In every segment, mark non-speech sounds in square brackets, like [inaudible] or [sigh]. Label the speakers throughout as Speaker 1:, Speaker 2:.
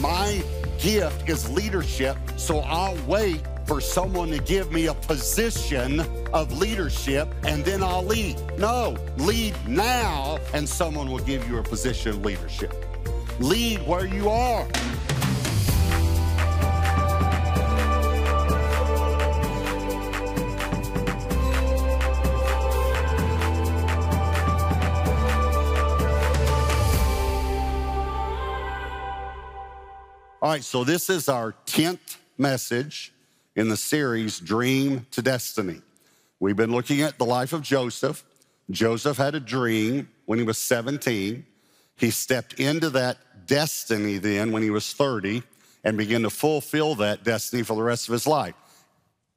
Speaker 1: my gift is leadership, so I'll wait for someone to give me a position of leadership and then I'll lead. No, lead now and someone will give you a position of leadership. Lead where you are. Right, so this is our 10th message in the series Dream to Destiny. We've been looking at the life of Joseph. Joseph had a dream when he was 17. He stepped into that destiny then when he was 30 and began to fulfill that destiny for the rest of his life.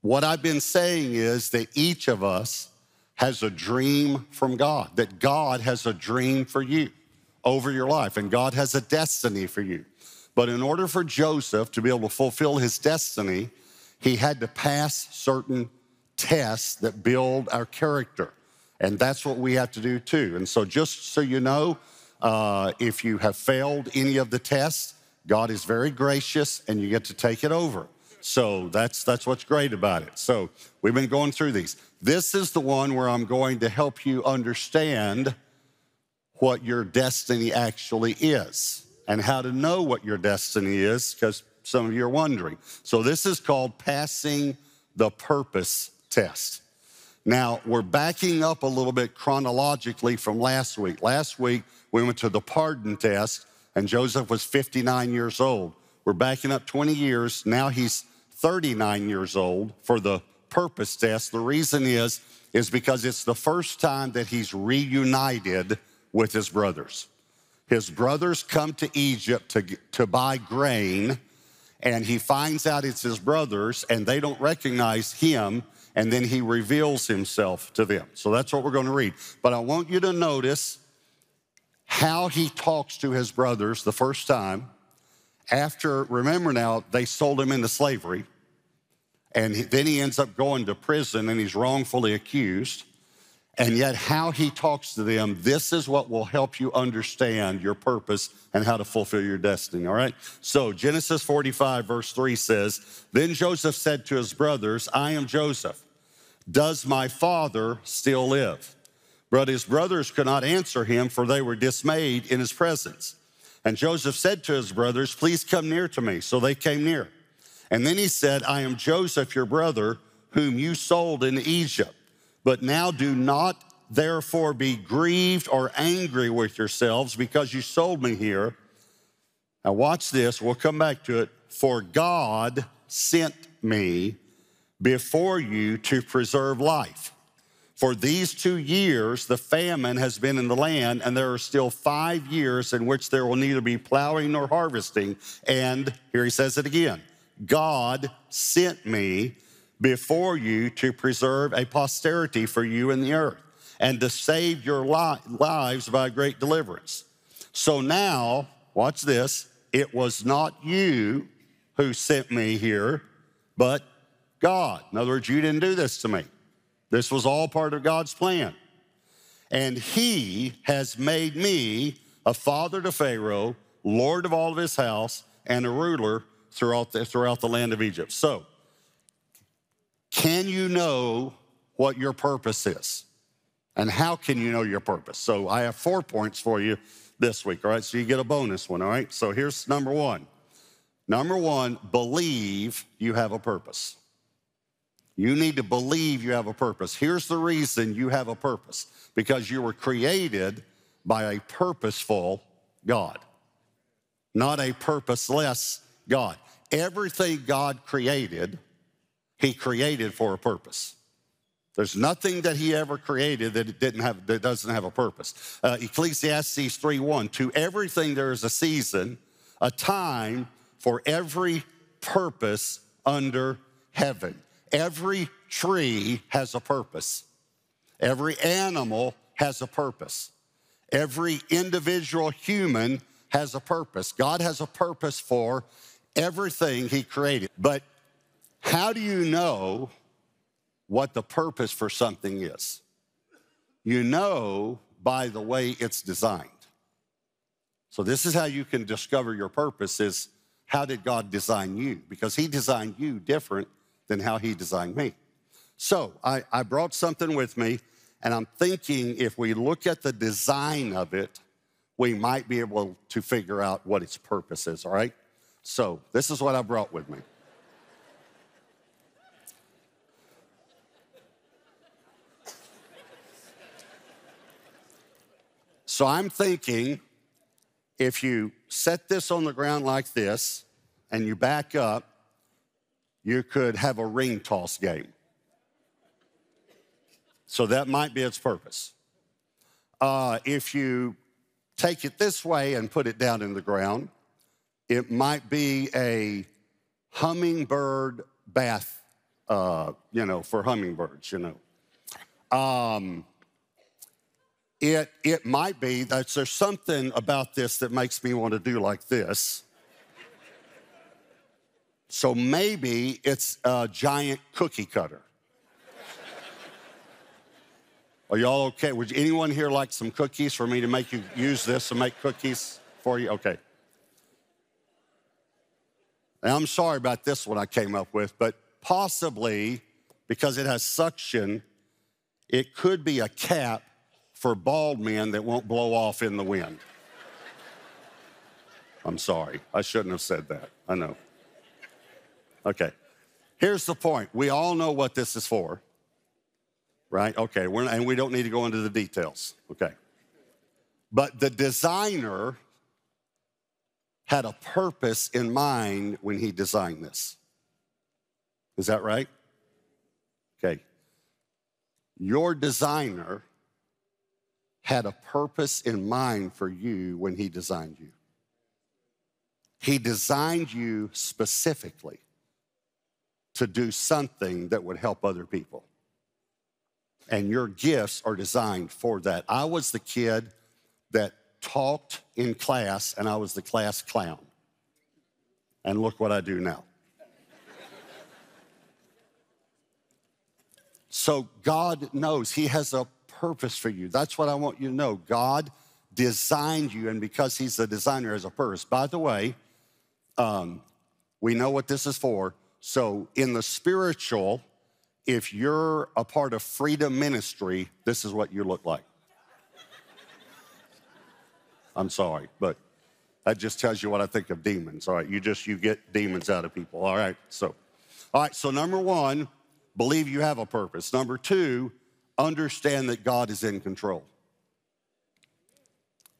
Speaker 1: What I've been saying is that each of us has a dream from God, that God has a dream for you over your life, and God has a destiny for you. But in order for Joseph to be able to fulfill his destiny, he had to pass certain tests that build our character. And that's what we have to do too. And so, just so you know, uh, if you have failed any of the tests, God is very gracious and you get to take it over. So that's that's what's great about it. So we've been going through these. This is the one where I'm going to help you understand what your destiny actually is and how to know what your destiny is, because some of you are wondering. So, this is called passing the purpose test. Now, we're backing up a little bit chronologically from last week. Last week, we went to the pardon test, and Joseph was 59 years old. We're backing up 20 years. Now he's 39 years old for the purpose test. The reason is, is because it's the first time that he's reunited with his brothers. His brothers come to Egypt to, to buy grain, and he finds out it's his brothers, and they don't recognize him, and then he reveals himself to them. So that's what we're going to read. But I want you to notice how he talks to his brothers the first time. After, remember now, they sold him into slavery, and then he ends up going to prison and he's wrongfully accused. And yet, how he talks to them, this is what will help you understand your purpose and how to fulfill your destiny, all right? So, Genesis 45, verse 3 says, Then Joseph said to his brothers, I am Joseph. Does my father still live? But his brothers could not answer him, for they were dismayed in his presence. And Joseph said to his brothers, Please come near to me. So they came near. And then he said, I am Joseph, your brother, whom you sold in Egypt. But now do not therefore be grieved or angry with yourselves because you sold me here. Now, watch this, we'll come back to it. For God sent me before you to preserve life. For these two years, the famine has been in the land, and there are still five years in which there will neither be plowing nor harvesting. And here he says it again God sent me before you to preserve a posterity for you in the earth and to save your li- lives by great deliverance. So now, watch this it was not you who sent me here, but God. In other words, you didn't do this to me. This was all part of God's plan. And He has made me a father to Pharaoh, Lord of all of his house, and a ruler throughout the, throughout the land of Egypt. So, can you know what your purpose is? And how can you know your purpose? So I have four points for you this week, all right? So you get a bonus one, all right? So here's number one. Number one, believe you have a purpose. You need to believe you have a purpose. Here's the reason you have a purpose because you were created by a purposeful God, not a purposeless God. Everything God created he created for a purpose. There's nothing that he ever created that didn't have that doesn't have a purpose. Uh, Ecclesiastes 3:1. To everything there is a season, a time for every purpose under heaven. Every tree has a purpose. Every animal has a purpose. Every individual human has a purpose. God has a purpose for everything he created. But how do you know what the purpose for something is? You know by the way it's designed. So this is how you can discover your purpose is how did God design you? Because He designed you different than how He designed me. So I, I brought something with me, and I'm thinking if we look at the design of it, we might be able to figure out what its purpose is, all right? So this is what I brought with me. So I'm thinking if you set this on the ground like this and you back up, you could have a ring toss game. So that might be its purpose. Uh, if you take it this way and put it down in the ground, it might be a hummingbird bath, uh, you know, for hummingbirds, you know. Um, it, it might be that there's something about this that makes me want to do like this. So maybe it's a giant cookie cutter. Are y'all okay? Would anyone here like some cookies for me to make you use this and make cookies for you? Okay. I'm sorry about this one I came up with, but possibly because it has suction, it could be a cap for bald men that won't blow off in the wind. I'm sorry. I shouldn't have said that. I know. Okay. Here's the point. We all know what this is for, right? Okay. and we don't need to go into the details. Okay. But the designer had a purpose in mind when he designed this. Is that right? Okay. Your designer had a purpose in mind for you when he designed you. He designed you specifically to do something that would help other people. And your gifts are designed for that. I was the kid that talked in class, and I was the class clown. And look what I do now. so God knows He has a purpose for you. That's what I want you to know. God designed you, and because He's the designer, has a purpose. By the way, um, we know what this is for. So, in the spiritual, if you're a part of freedom ministry, this is what you look like. I'm sorry, but that just tells you what I think of demons. All right, you just you get demons out of people. All right, so, all right. So number one, believe you have a purpose. Number two, understand that God is in control.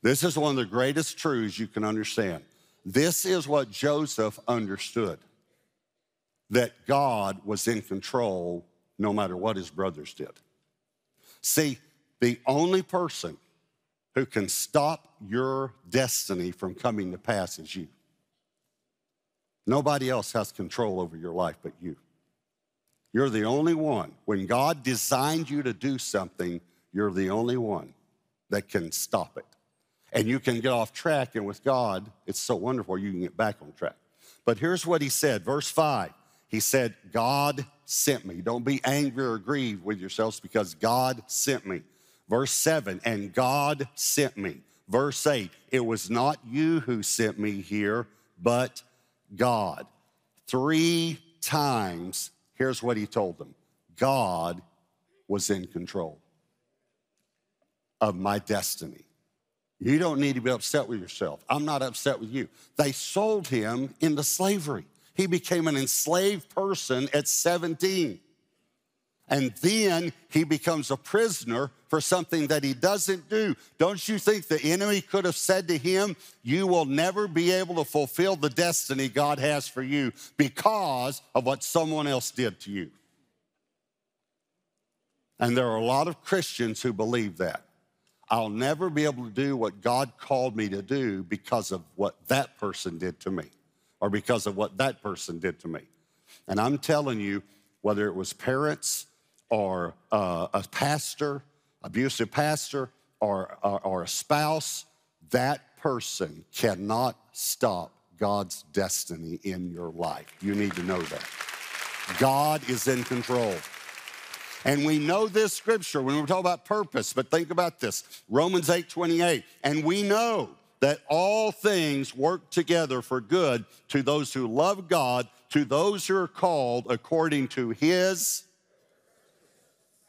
Speaker 1: This is one of the greatest truths you can understand. This is what Joseph understood that God was in control no matter what his brothers did. See, the only person who can stop your destiny from coming to pass is you. Nobody else has control over your life but you. You're the only one. When God designed you to do something, you're the only one that can stop it. And you can get off track, and with God, it's so wonderful you can get back on track. But here's what he said, verse 5. He said, God sent me. Don't be angry or grieved with yourselves because God sent me. Verse 7, and God sent me. Verse 8, it was not you who sent me here, but God. Three times Here's what he told them God was in control of my destiny. You don't need to be upset with yourself. I'm not upset with you. They sold him into slavery. He became an enslaved person at 17. And then he becomes a prisoner for something that he doesn't do. Don't you think the enemy could have said to him, You will never be able to fulfill the destiny God has for you because of what someone else did to you? And there are a lot of Christians who believe that. I'll never be able to do what God called me to do because of what that person did to me or because of what that person did to me. And I'm telling you, whether it was parents or uh, a pastor abusive pastor or, or, or a spouse, that person cannot stop God's destiny in your life. You need to know that. God is in control. And we know this scripture when we talk about purpose, but think about this Romans 8 28. And we know that all things work together for good to those who love God, to those who are called according to his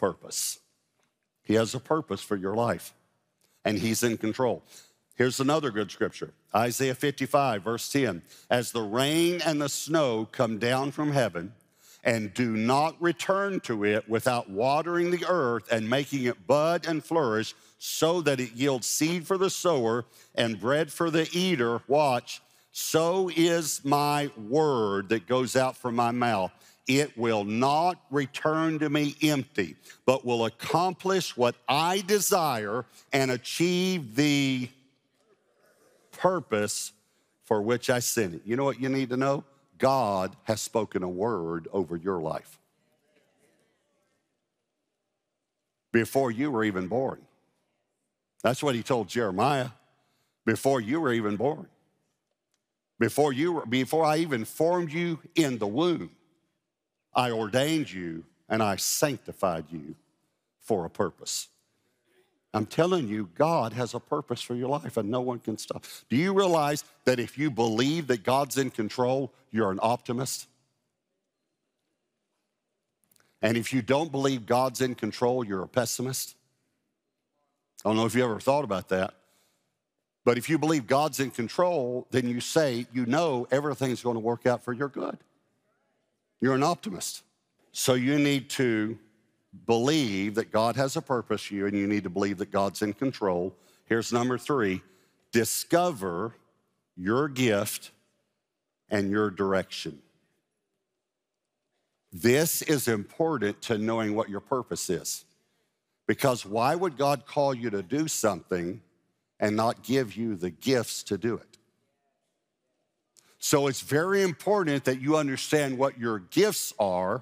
Speaker 1: purpose. He has a purpose for your life, and he's in control. Here's another good scripture Isaiah 55, verse 10. As the rain and the snow come down from heaven, and do not return to it without watering the earth and making it bud and flourish, so that it yields seed for the sower and bread for the eater. Watch, so is my word that goes out from my mouth. It will not return to me empty, but will accomplish what I desire and achieve the purpose for which I sent it. You know what you need to know? God has spoken a word over your life before you were even born. That's what he told Jeremiah before you were even born. Before you were, before I even formed you in the womb, I ordained you and I sanctified you for a purpose. I'm telling you, God has a purpose for your life and no one can stop. Do you realize that if you believe that God's in control, you're an optimist? And if you don't believe God's in control, you're a pessimist? I don't know if you ever thought about that. But if you believe God's in control, then you say, you know, everything's going to work out for your good. You're an optimist. So you need to believe that God has a purpose for you and you need to believe that God's in control. Here's number three discover your gift and your direction. This is important to knowing what your purpose is. Because why would God call you to do something and not give you the gifts to do it? So it's very important that you understand what your gifts are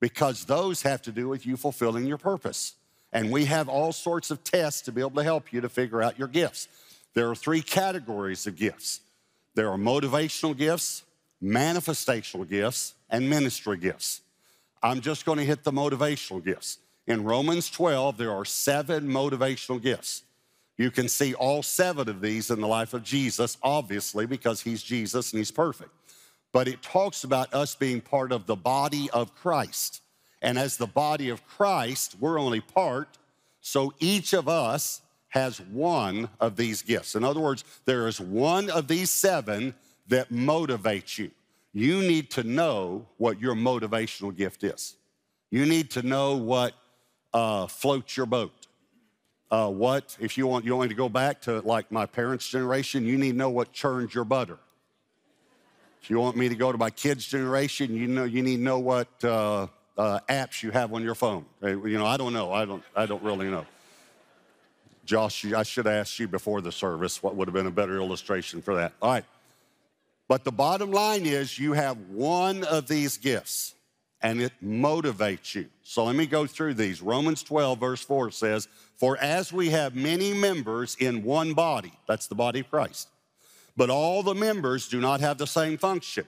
Speaker 1: because those have to do with you fulfilling your purpose. And we have all sorts of tests to be able to help you to figure out your gifts. There are three categories of gifts there are motivational gifts, manifestational gifts, and ministry gifts. I'm just going to hit the motivational gifts. In Romans 12, there are seven motivational gifts. You can see all seven of these in the life of Jesus, obviously, because he's Jesus and he's perfect but it talks about us being part of the body of Christ. And as the body of Christ, we're only part, so each of us has one of these gifts. In other words, there is one of these seven that motivates you. You need to know what your motivational gift is. You need to know what uh, floats your boat. Uh, what, if you want, you want to go back to like my parents' generation, you need to know what churns your butter. If you want me to go to my kids' generation, you know you need to know what uh, uh, apps you have on your phone. You know, I don't know. I don't. I don't really know. Josh, I should have asked you before the service what would have been a better illustration for that. All right. But the bottom line is you have one of these gifts and it motivates you. So let me go through these. Romans 12, verse 4 says, For as we have many members in one body, that's the body of Christ, but all the members do not have the same function.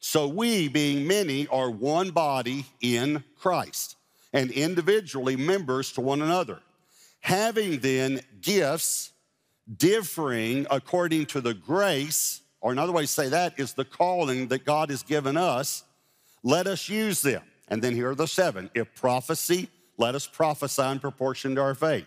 Speaker 1: So we, being many, are one body in Christ and individually members to one another. Having then gifts differing according to the grace, or another way to say that is the calling that God has given us, let us use them. And then here are the seven. If prophecy, let us prophesy in proportion to our faith.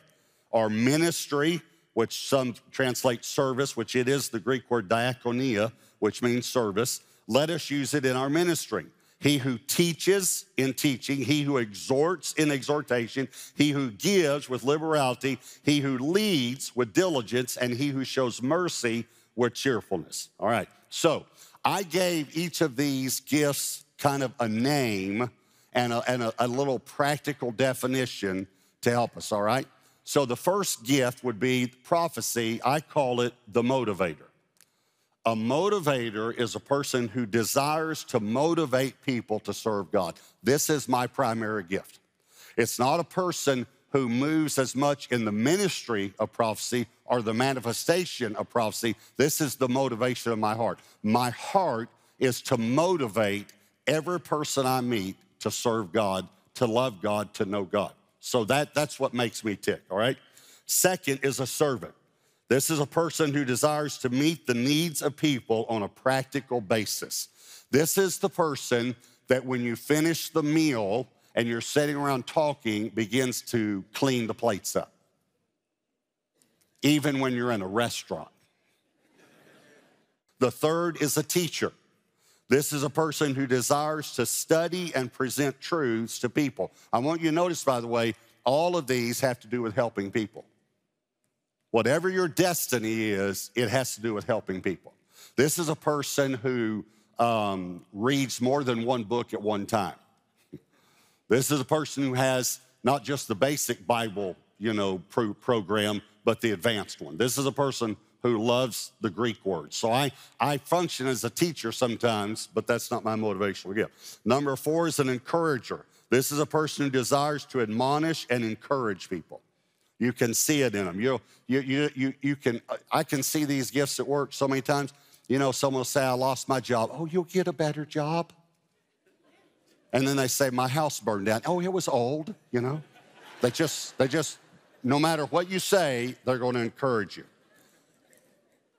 Speaker 1: Our ministry, which some translate service, which it is the Greek word diakonia, which means service. Let us use it in our ministry. He who teaches in teaching, he who exhorts in exhortation, he who gives with liberality, he who leads with diligence, and he who shows mercy with cheerfulness. All right, so I gave each of these gifts kind of a name and a, and a, a little practical definition to help us, all right? So the first gift would be prophecy. I call it the motivator. A motivator is a person who desires to motivate people to serve God. This is my primary gift. It's not a person who moves as much in the ministry of prophecy or the manifestation of prophecy. This is the motivation of my heart. My heart is to motivate every person I meet to serve God, to love God, to know God. So that, that's what makes me tick, all right? Second is a servant. This is a person who desires to meet the needs of people on a practical basis. This is the person that when you finish the meal and you're sitting around talking, begins to clean the plates up, even when you're in a restaurant. The third is a teacher. This is a person who desires to study and present truths to people. I want you to notice, by the way, all of these have to do with helping people. Whatever your destiny is, it has to do with helping people. This is a person who um, reads more than one book at one time. This is a person who has not just the basic Bible, you know, pro- program, but the advanced one. This is a person who loves the Greek words. So I, I function as a teacher sometimes, but that's not my motivational gift. Number four is an encourager. This is a person who desires to admonish and encourage people. You can see it in them. You, you, you, you, you can, I can see these gifts at work so many times. You know, someone will say, I lost my job. Oh, you'll get a better job. And then they say, my house burned down. Oh, it was old, you know. They just, they just, no matter what you say, they're going to encourage you.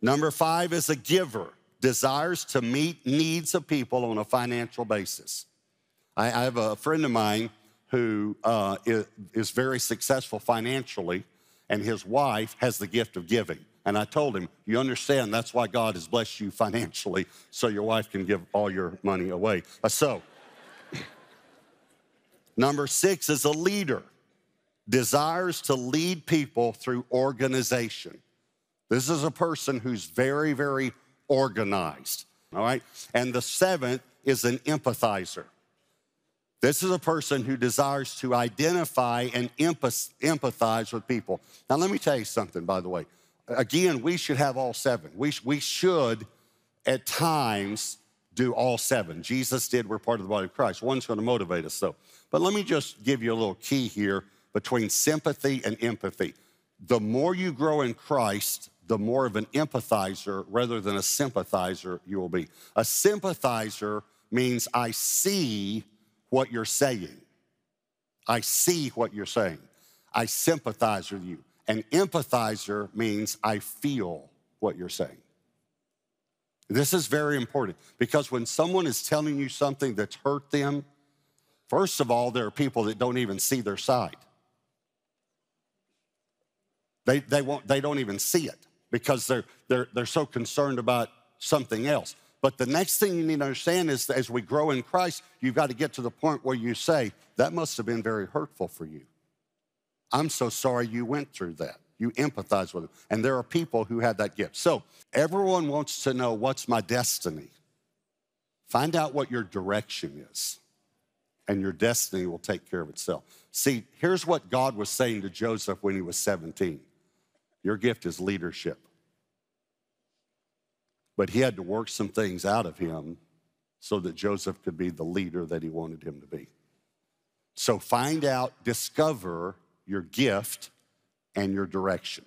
Speaker 1: Number five is a giver, desires to meet needs of people on a financial basis. I, I have a friend of mine who uh, is, is very successful financially, and his wife has the gift of giving. And I told him, You understand that's why God has blessed you financially, so your wife can give all your money away. Uh, so, [laughs] number six is a leader, desires to lead people through organization. This is a person who's very, very organized, all right? And the seventh is an empathizer. This is a person who desires to identify and empathize with people. Now, let me tell you something, by the way. Again, we should have all seven. We, we should, at times, do all seven. Jesus did, we're part of the body of Christ. One's gonna motivate us, though. But let me just give you a little key here between sympathy and empathy. The more you grow in Christ, the more of an empathizer rather than a sympathizer you will be. A sympathizer means I see what you're saying. I see what you're saying. I sympathize with you. An empathizer means I feel what you're saying. This is very important because when someone is telling you something that's hurt them, first of all, there are people that don't even see their side. They, they, won't, they don't even see it because they're, they're, they're so concerned about something else. But the next thing you need to understand is as we grow in Christ, you've got to get to the point where you say, that must have been very hurtful for you. I'm so sorry you went through that. You empathize with them. And there are people who have that gift. So everyone wants to know what's my destiny. Find out what your direction is, and your destiny will take care of itself. See, here's what God was saying to Joseph when he was 17 Your gift is leadership. But he had to work some things out of him so that Joseph could be the leader that he wanted him to be. So find out, discover your gift and your direction.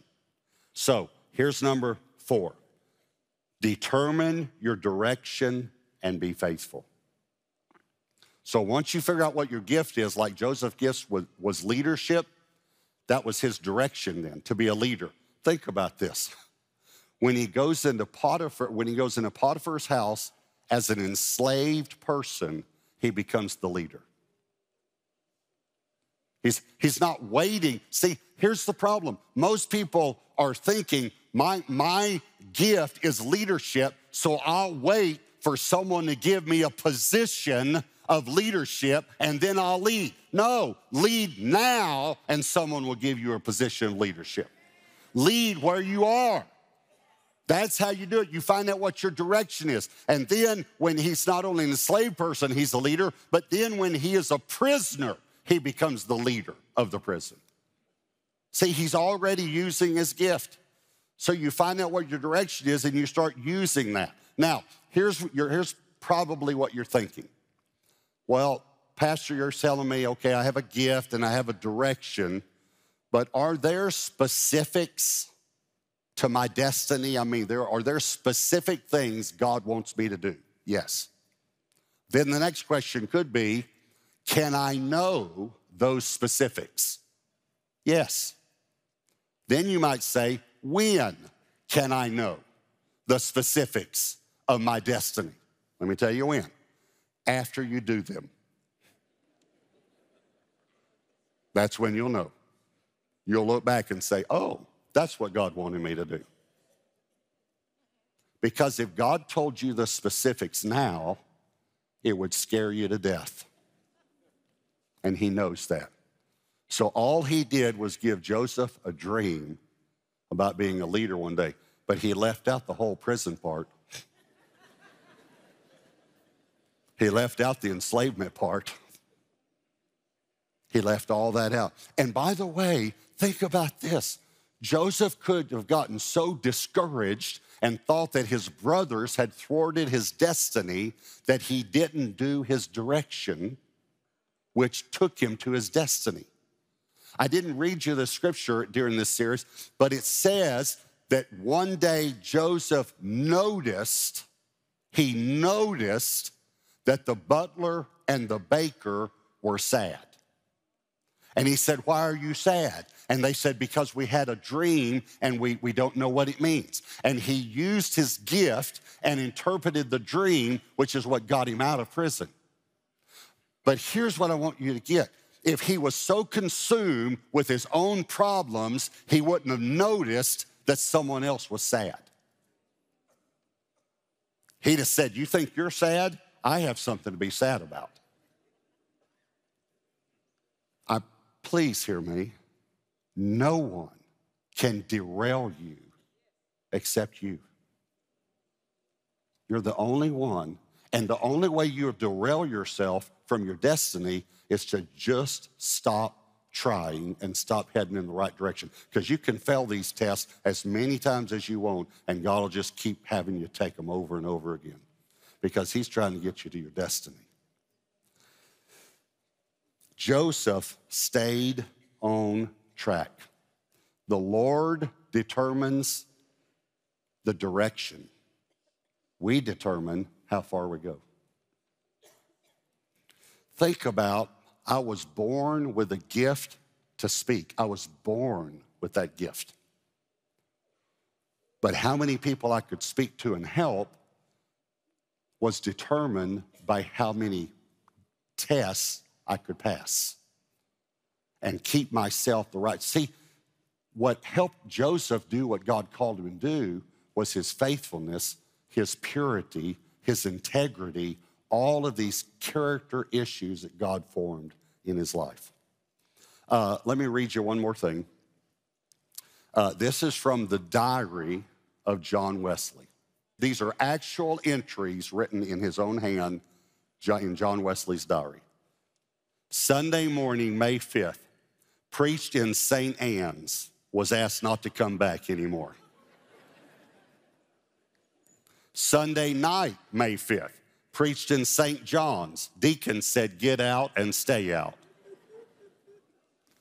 Speaker 1: So here's number four determine your direction and be faithful. So once you figure out what your gift is, like Joseph's gift was, was leadership, that was his direction then, to be a leader. Think about this. when he goes into Potiphar, when he goes into Potiphar's house as an enslaved person, he becomes the leader. He's, he's not waiting. See, here's the problem. Most people are thinking, my, my gift is leadership, so I'll wait for someone to give me a position of leadership and then I'll lead. No, lead now and someone will give you a position of leadership. Lead where you are. That's how you do it. You find out what your direction is. And then when he's not only an enslaved person, he's a leader, but then when he is a prisoner, he becomes the leader of the prison. See, he's already using his gift. So you find out what your direction is and you start using that. Now, here's, your, here's probably what you're thinking. Well, Pastor, you're telling me, okay, I have a gift and I have a direction, but are there specifics to my destiny? I mean, there are there specific things God wants me to do? Yes. Then the next question could be, can I know those specifics? Yes. Then you might say, when can I know the specifics of my destiny? Let me tell you when. After you do them. That's when you'll know. You'll look back and say, oh, that's what God wanted me to do. Because if God told you the specifics now, it would scare you to death. And He knows that. So all He did was give Joseph a dream about being a leader one day, but He left out the whole prison part. he left out the enslavement part. He left all that out. And by the way, think about this Joseph could have gotten so discouraged and thought that his brothers had thwarted his destiny that he didn't do his direction, which took him to his destiny. I didn't read you the scripture during this series, but it says that one day Joseph noticed, he noticed that the butler and the baker were sad. And he said, Why are you sad? And they said, Because we had a dream and we, we don't know what it means. And he used his gift and interpreted the dream, which is what got him out of prison. But here's what I want you to get. If he was so consumed with his own problems, he wouldn't have noticed that someone else was sad. He'd have said, You think you're sad? I have something to be sad about. I please hear me. No one can derail you except you. You're the only one. And the only way you derail yourself from your destiny is to just stop trying and stop heading in the right direction. Because you can fail these tests as many times as you want, and God will just keep having you take them over and over again because He's trying to get you to your destiny. Joseph stayed on track. The Lord determines the direction. We determine how far we go. Think about I was born with a gift to speak. I was born with that gift. But how many people I could speak to and help was determined by how many tests I could pass and keep myself the right. See, what helped Joseph do what God called him to do was his faithfulness, his purity, his integrity, all of these character issues that God formed in his life. Uh, let me read you one more thing. Uh, this is from the diary of John Wesley. These are actual entries written in his own hand in John Wesley's diary. Sunday morning, May 5th, preached in St. Anne's, was asked not to come back anymore. Sunday night, May 5th, preached in St. John's. Deacon said, Get out and stay out.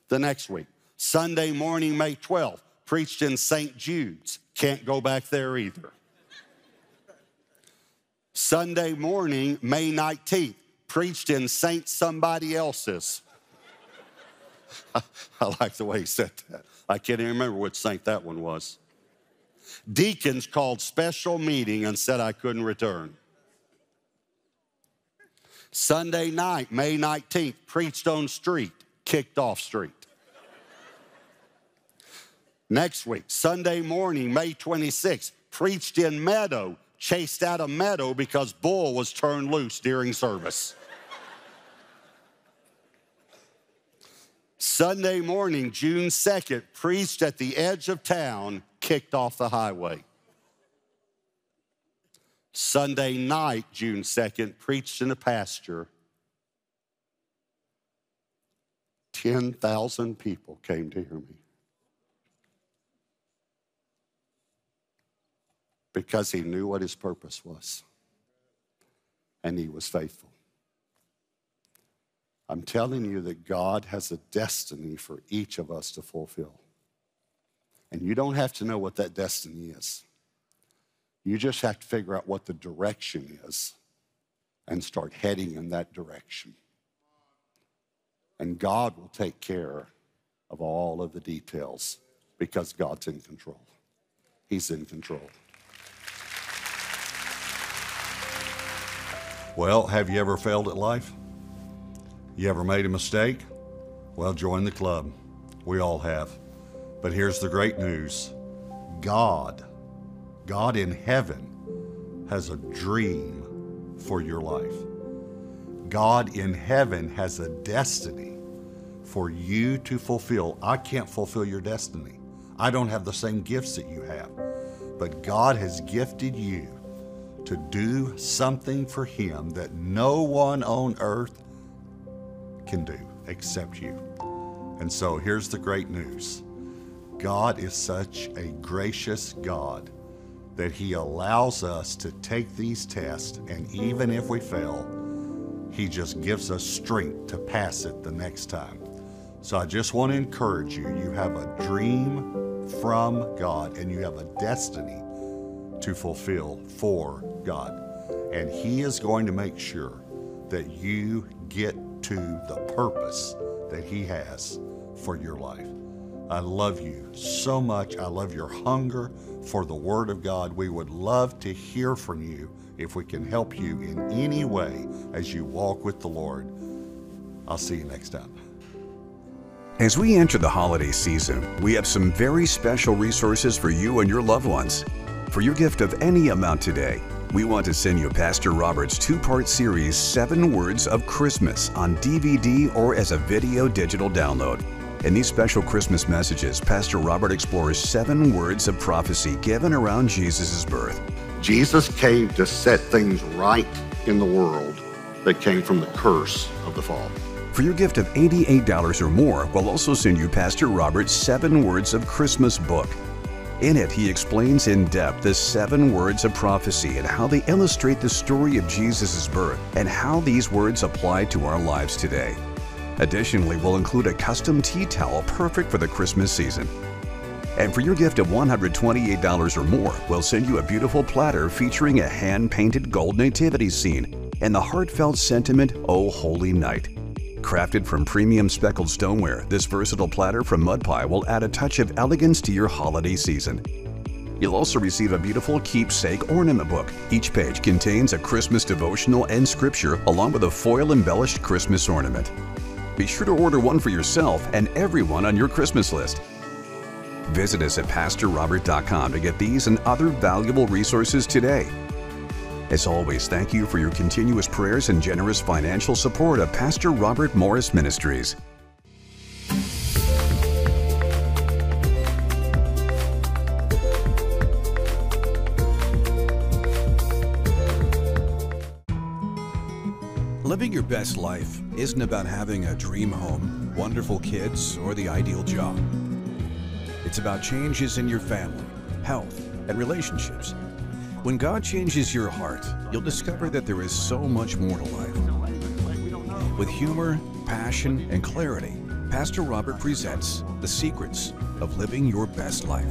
Speaker 1: The next week, Sunday morning, May 12th, preached in St. Jude's. Can't go back there either. Sunday morning, May 19th, preached in Saint somebody else's. [laughs] I like the way he said that. I can't even remember which saint that one was. Deacons called special meeting and said I couldn't return. Sunday night, May 19th, preached on street, kicked off street. Next week, Sunday morning, May 26th, preached in meadow, chased out of meadow because bull was turned loose during service. Sunday morning, June 2nd, preached at the edge of town, kicked off the highway. Sunday night, June 2nd, preached in a pasture. 10,000 people came to hear me. Because he knew what his purpose was, and he was faithful. I'm telling you that God has a destiny for each of us to fulfill. And you don't have to know what that destiny is. You just have to figure out what the direction is and start heading in that direction. And God will take care of all of the details because God's in control.
Speaker 2: He's in control.
Speaker 1: Well, have you ever failed at life? You ever made a mistake? Well, join the club. We all have. But here's the great news God, God in heaven, has a dream for your life. God in heaven has a destiny for you to fulfill. I can't fulfill your destiny. I don't have the same gifts that you have. But God has gifted you to do something for Him that no one on earth can do except you. And so here's the great news God is such a gracious God that He allows us to take these tests, and even if we fail, He just gives us strength to pass it the next time. So I just want to encourage you you have a dream from God, and you have a destiny to fulfill for God. And He is going to make sure that you get to the purpose that He has for your life. I love you so much. I love your hunger for the Word of God. We would love to hear from you if we can help you in any way as you walk with the Lord. I'll see you next time.
Speaker 3: As we enter the holiday season, we have some very special resources for you and your loved ones. For your gift of any amount today, we want to send you Pastor Robert's two part series, Seven Words of Christmas, on DVD or as a video digital download. In these special Christmas messages, Pastor Robert explores seven words of prophecy given around Jesus' birth.
Speaker 2: Jesus came to set things right in the world that came from the curse of the fall.
Speaker 3: For your gift of $88 or more, we'll also send you Pastor Robert's Seven Words of Christmas book. In it, he explains in depth the seven words of prophecy and how they illustrate the story of Jesus' birth and how these words apply to our lives today. Additionally, we'll include a custom tea towel perfect for the Christmas season. And for your gift of $128 or more, we'll send you a beautiful platter featuring a hand painted gold nativity scene and the heartfelt sentiment, O Holy Night. Crafted from premium speckled stoneware, this versatile platter from Mudpie will add a touch of elegance to your holiday season. You'll also receive a beautiful keepsake ornament book. Each page contains a Christmas devotional and scripture along with a foil embellished Christmas ornament. Be sure to order one for yourself and everyone on your Christmas list. Visit us at PastorRobert.com to get these and other valuable resources today. As always, thank you for your continuous prayers and generous financial support of Pastor Robert Morris Ministries. Living your best life isn't about having a dream home, wonderful kids, or the ideal job. It's about changes in your family, health, and relationships. When God changes your heart, you'll discover that there is so much more to life. With humor, passion, and clarity, Pastor Robert presents The Secrets of Living Your Best Life.